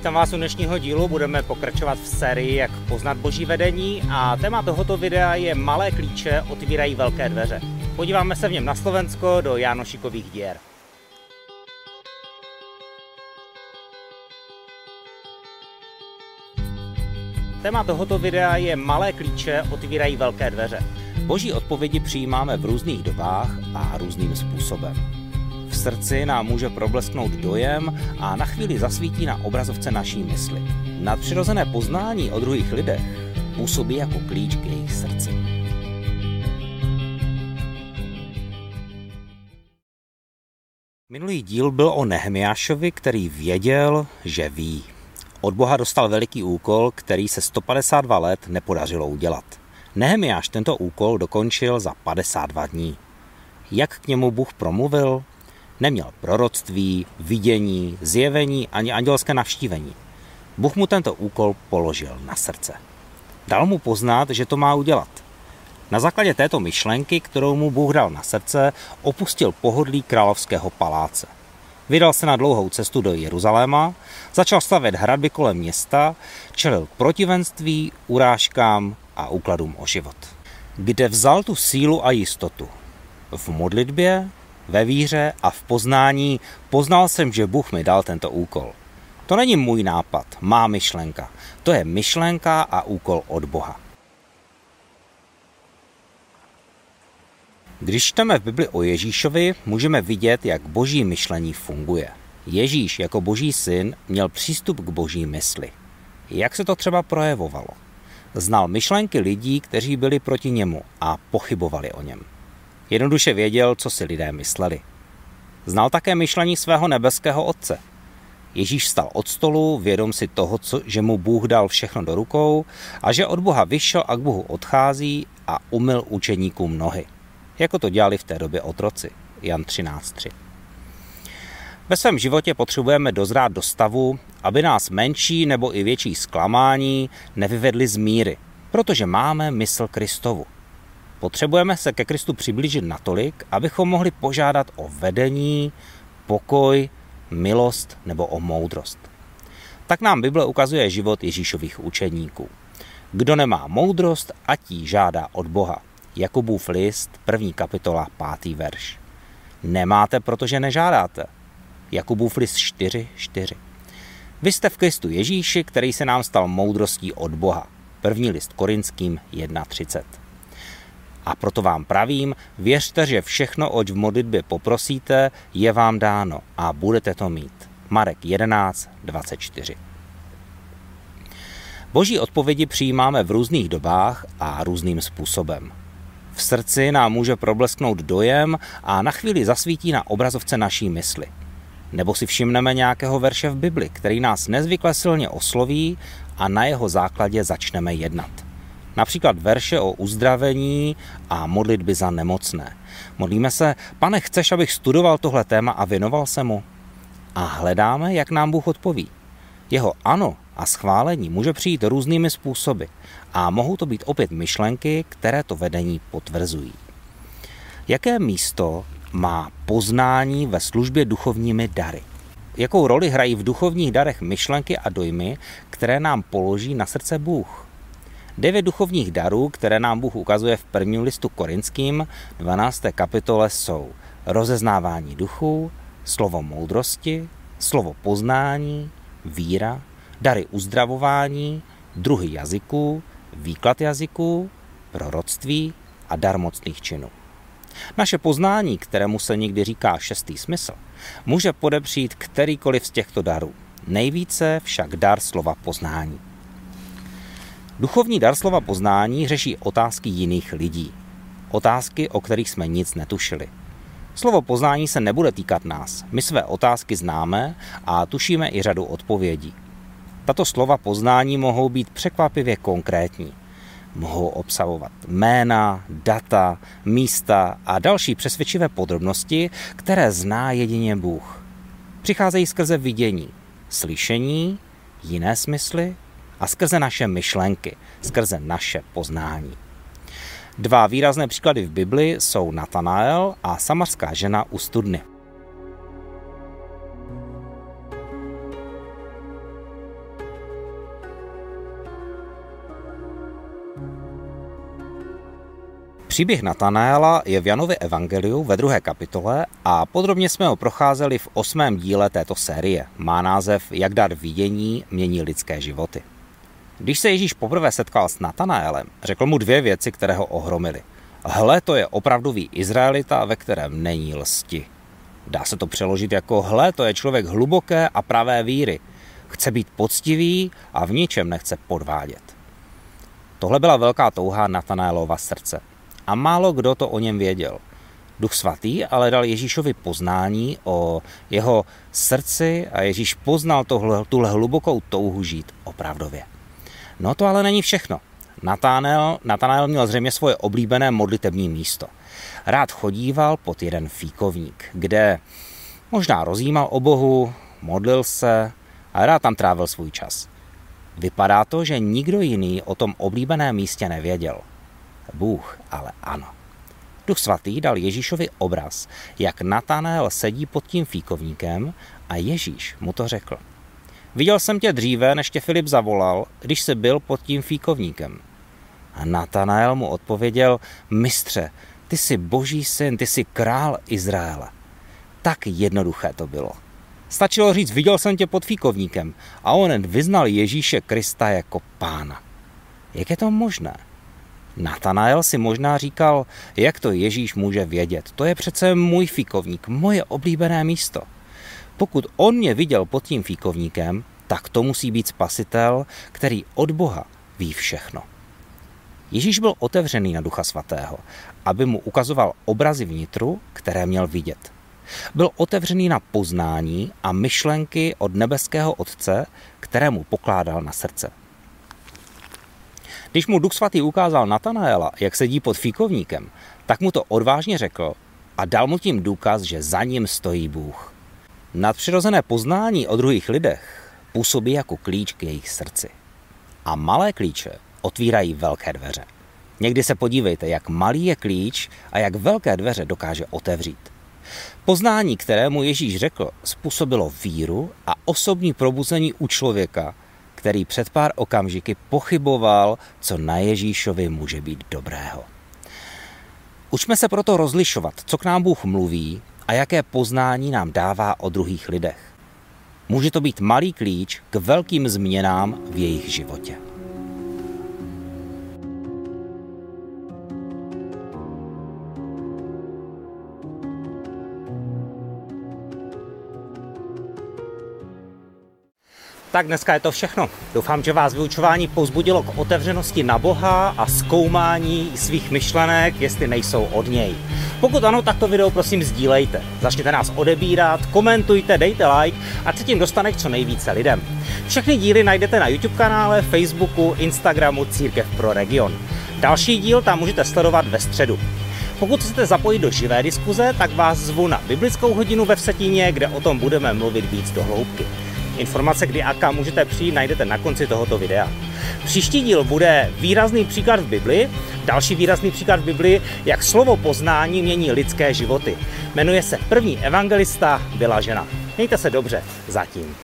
Vítám vás u dnešního dílu, budeme pokračovat v sérii Jak poznat boží vedení a téma tohoto videa je Malé klíče otvírají velké dveře. Podíváme se v něm na Slovensko do Jánošikových děr. Téma tohoto videa je Malé klíče otvírají velké dveře. Boží odpovědi přijímáme v různých dobách a různým způsobem. Srdci nám může problesknout dojem a na chvíli zasvítí na obrazovce naší mysli. Nadpřirozené poznání o druhých lidech působí jako klíč k jejich srdci. Minulý díl byl o Nehemiášovi, který věděl, že ví. Od Boha dostal veliký úkol, který se 152 let nepodařilo udělat. Nehemiáš tento úkol dokončil za 52 dní. Jak k němu Bůh promluvil? Neměl proroctví, vidění, zjevení ani andělské navštívení. Bůh mu tento úkol položil na srdce. Dal mu poznat, že to má udělat. Na základě této myšlenky, kterou mu Bůh dal na srdce, opustil pohodlí královského paláce. Vydal se na dlouhou cestu do Jeruzaléma, začal stavět hradby kolem města, čelil protivenství, urážkám a úkladům o život. Kde vzal tu sílu a jistotu? V modlitbě, ve víře a v poznání poznal jsem, že Bůh mi dal tento úkol. To není můj nápad, má myšlenka. To je myšlenka a úkol od Boha. Když čteme v Bibli o Ježíšovi, můžeme vidět, jak boží myšlení funguje. Ježíš jako boží syn měl přístup k boží mysli. Jak se to třeba projevovalo? Znal myšlenky lidí, kteří byli proti němu a pochybovali o něm. Jednoduše věděl, co si lidé mysleli. Znal také myšlení svého nebeského otce. Ježíš stal od stolu, vědom si toho, co, že mu Bůh dal všechno do rukou a že od Boha vyšel a k Bohu odchází a umyl učeníkům nohy. Jako to dělali v té době otroci. Jan 13.3. Ve svém životě potřebujeme dozrát do stavu, aby nás menší nebo i větší zklamání nevyvedly z míry, protože máme mysl Kristovu. Potřebujeme se ke Kristu přiblížit natolik, abychom mohli požádat o vedení, pokoj, milost nebo o moudrost. Tak nám Bible ukazuje život Ježíšových učeníků. Kdo nemá moudrost, ať ji žádá od Boha. Jakubův list, první kapitola, pátý verš. Nemáte, protože nežádáte. Jakubův list 4, 4. Vy jste v Kristu Ježíši, který se nám stal moudrostí od Boha. První list Korinským 1.30. A proto vám pravím, věřte, že všechno, oč v modlitbě poprosíte, je vám dáno a budete to mít. Marek 11, 24. Boží odpovědi přijímáme v různých dobách a různým způsobem. V srdci nám může problesknout dojem a na chvíli zasvítí na obrazovce naší mysli. Nebo si všimneme nějakého verše v Bibli, který nás nezvykle silně osloví a na jeho základě začneme jednat. Například verše o uzdravení a modlitby za nemocné. Modlíme se, pane, chceš, abych studoval tohle téma a věnoval se mu? A hledáme, jak nám Bůh odpoví. Jeho ano a schválení může přijít různými způsoby a mohou to být opět myšlenky, které to vedení potvrzují. Jaké místo má poznání ve službě duchovními dary? Jakou roli hrají v duchovních darech myšlenky a dojmy, které nám položí na srdce Bůh? Devět duchovních darů, které nám Bůh ukazuje v prvním listu korinským 12. kapitole jsou rozeznávání duchů, slovo moudrosti, slovo poznání, víra, dary uzdravování, druhy jazyků, výklad jazyků, proroctví a dar mocných činů. Naše poznání, kterému se někdy říká šestý smysl, může podepřít kterýkoliv z těchto darů. Nejvíce však dar slova poznání. Duchovní dar slova poznání řeší otázky jiných lidí. Otázky, o kterých jsme nic netušili. Slovo poznání se nebude týkat nás. My své otázky známe a tušíme i řadu odpovědí. Tato slova poznání mohou být překvapivě konkrétní. Mohou obsahovat jména, data, místa a další přesvědčivé podrobnosti, které zná jedině Bůh. Přicházejí skrze vidění, slyšení, jiné smysly a skrze naše myšlenky, skrze naše poznání. Dva výrazné příklady v Bibli jsou Natanael a samarská žena u studny. Příběh Natanaela je v Janově evangeliu ve druhé kapitole a podrobně jsme ho procházeli v osmém díle této série. Má název Jak dar vidění mění lidské životy. Když se Ježíš poprvé setkal s Natanaelem, řekl mu dvě věci, které ho ohromily. Hle, to je opravdový Izraelita, ve kterém není lsti. Dá se to přeložit jako hle, to je člověk hluboké a pravé víry. Chce být poctivý a v ničem nechce podvádět. Tohle byla velká touha Natanaelova srdce. A málo kdo to o něm věděl. Duch svatý ale dal Ježíšovi poznání o jeho srdci a Ježíš poznal tohle, tuhle hlubokou touhu žít opravdově. No to ale není všechno. Nathanael, Nathanael měl zřejmě svoje oblíbené modlitební místo. Rád chodíval pod jeden fíkovník, kde možná rozjímal o Bohu, modlil se a rád tam trávil svůj čas. Vypadá to, že nikdo jiný o tom oblíbeném místě nevěděl. Bůh ale ano. Duch svatý dal Ježíšovi obraz, jak Natanael sedí pod tím fíkovníkem a Ježíš mu to řekl. Viděl jsem tě dříve, než tě Filip zavolal, když jsi byl pod tím fíkovníkem. A Natanael mu odpověděl, mistře, ty jsi boží syn, ty jsi král Izraele. Tak jednoduché to bylo. Stačilo říct, viděl jsem tě pod fíkovníkem a on vyznal Ježíše Krista jako pána. Jak je to možné? Natanael si možná říkal, jak to Ježíš může vědět. To je přece můj fíkovník, moje oblíbené místo. Pokud on mě viděl pod tím fíkovníkem, tak to musí být spasitel, který od Boha ví všechno. Ježíš byl otevřený na Ducha Svatého, aby mu ukazoval obrazy vnitru, které měl vidět. Byl otevřený na poznání a myšlenky od nebeského Otce, které mu pokládal na srdce. Když mu Duch Svatý ukázal Natanaela, jak sedí pod fíkovníkem, tak mu to odvážně řekl a dal mu tím důkaz, že za ním stojí Bůh. Nadpřirozené poznání o druhých lidech působí jako klíč k jejich srdci. A malé klíče otvírají velké dveře. Někdy se podívejte, jak malý je klíč a jak velké dveře dokáže otevřít. Poznání, kterému Ježíš řekl, způsobilo víru a osobní probuzení u člověka, který před pár okamžiky pochyboval, co na Ježíšovi může být dobrého. Učme se proto rozlišovat, co k nám Bůh mluví a jaké poznání nám dává o druhých lidech. Může to být malý klíč k velkým změnám v jejich životě. Tak dneska je to všechno. Doufám, že vás vyučování pozbudilo k otevřenosti na Boha a zkoumání svých myšlenek, jestli nejsou od něj. Pokud ano, tak to video prosím sdílejte. Začněte nás odebírat, komentujte, dejte like a se tím dostane k co nejvíce lidem. Všechny díly najdete na YouTube kanále, Facebooku, Instagramu Církev pro region. Další díl tam můžete sledovat ve středu. Pokud chcete zapojit do živé diskuze, tak vás zvu na biblickou hodinu ve Vsetíně, kde o tom budeme mluvit víc do hloubky. Informace, kdy a kam můžete přijít, najdete na konci tohoto videa. Příští díl bude výrazný příklad v Bibli, další výrazný příklad v Bibli, jak slovo poznání mění lidské životy. Jmenuje se První evangelista byla žena. Mějte se dobře zatím.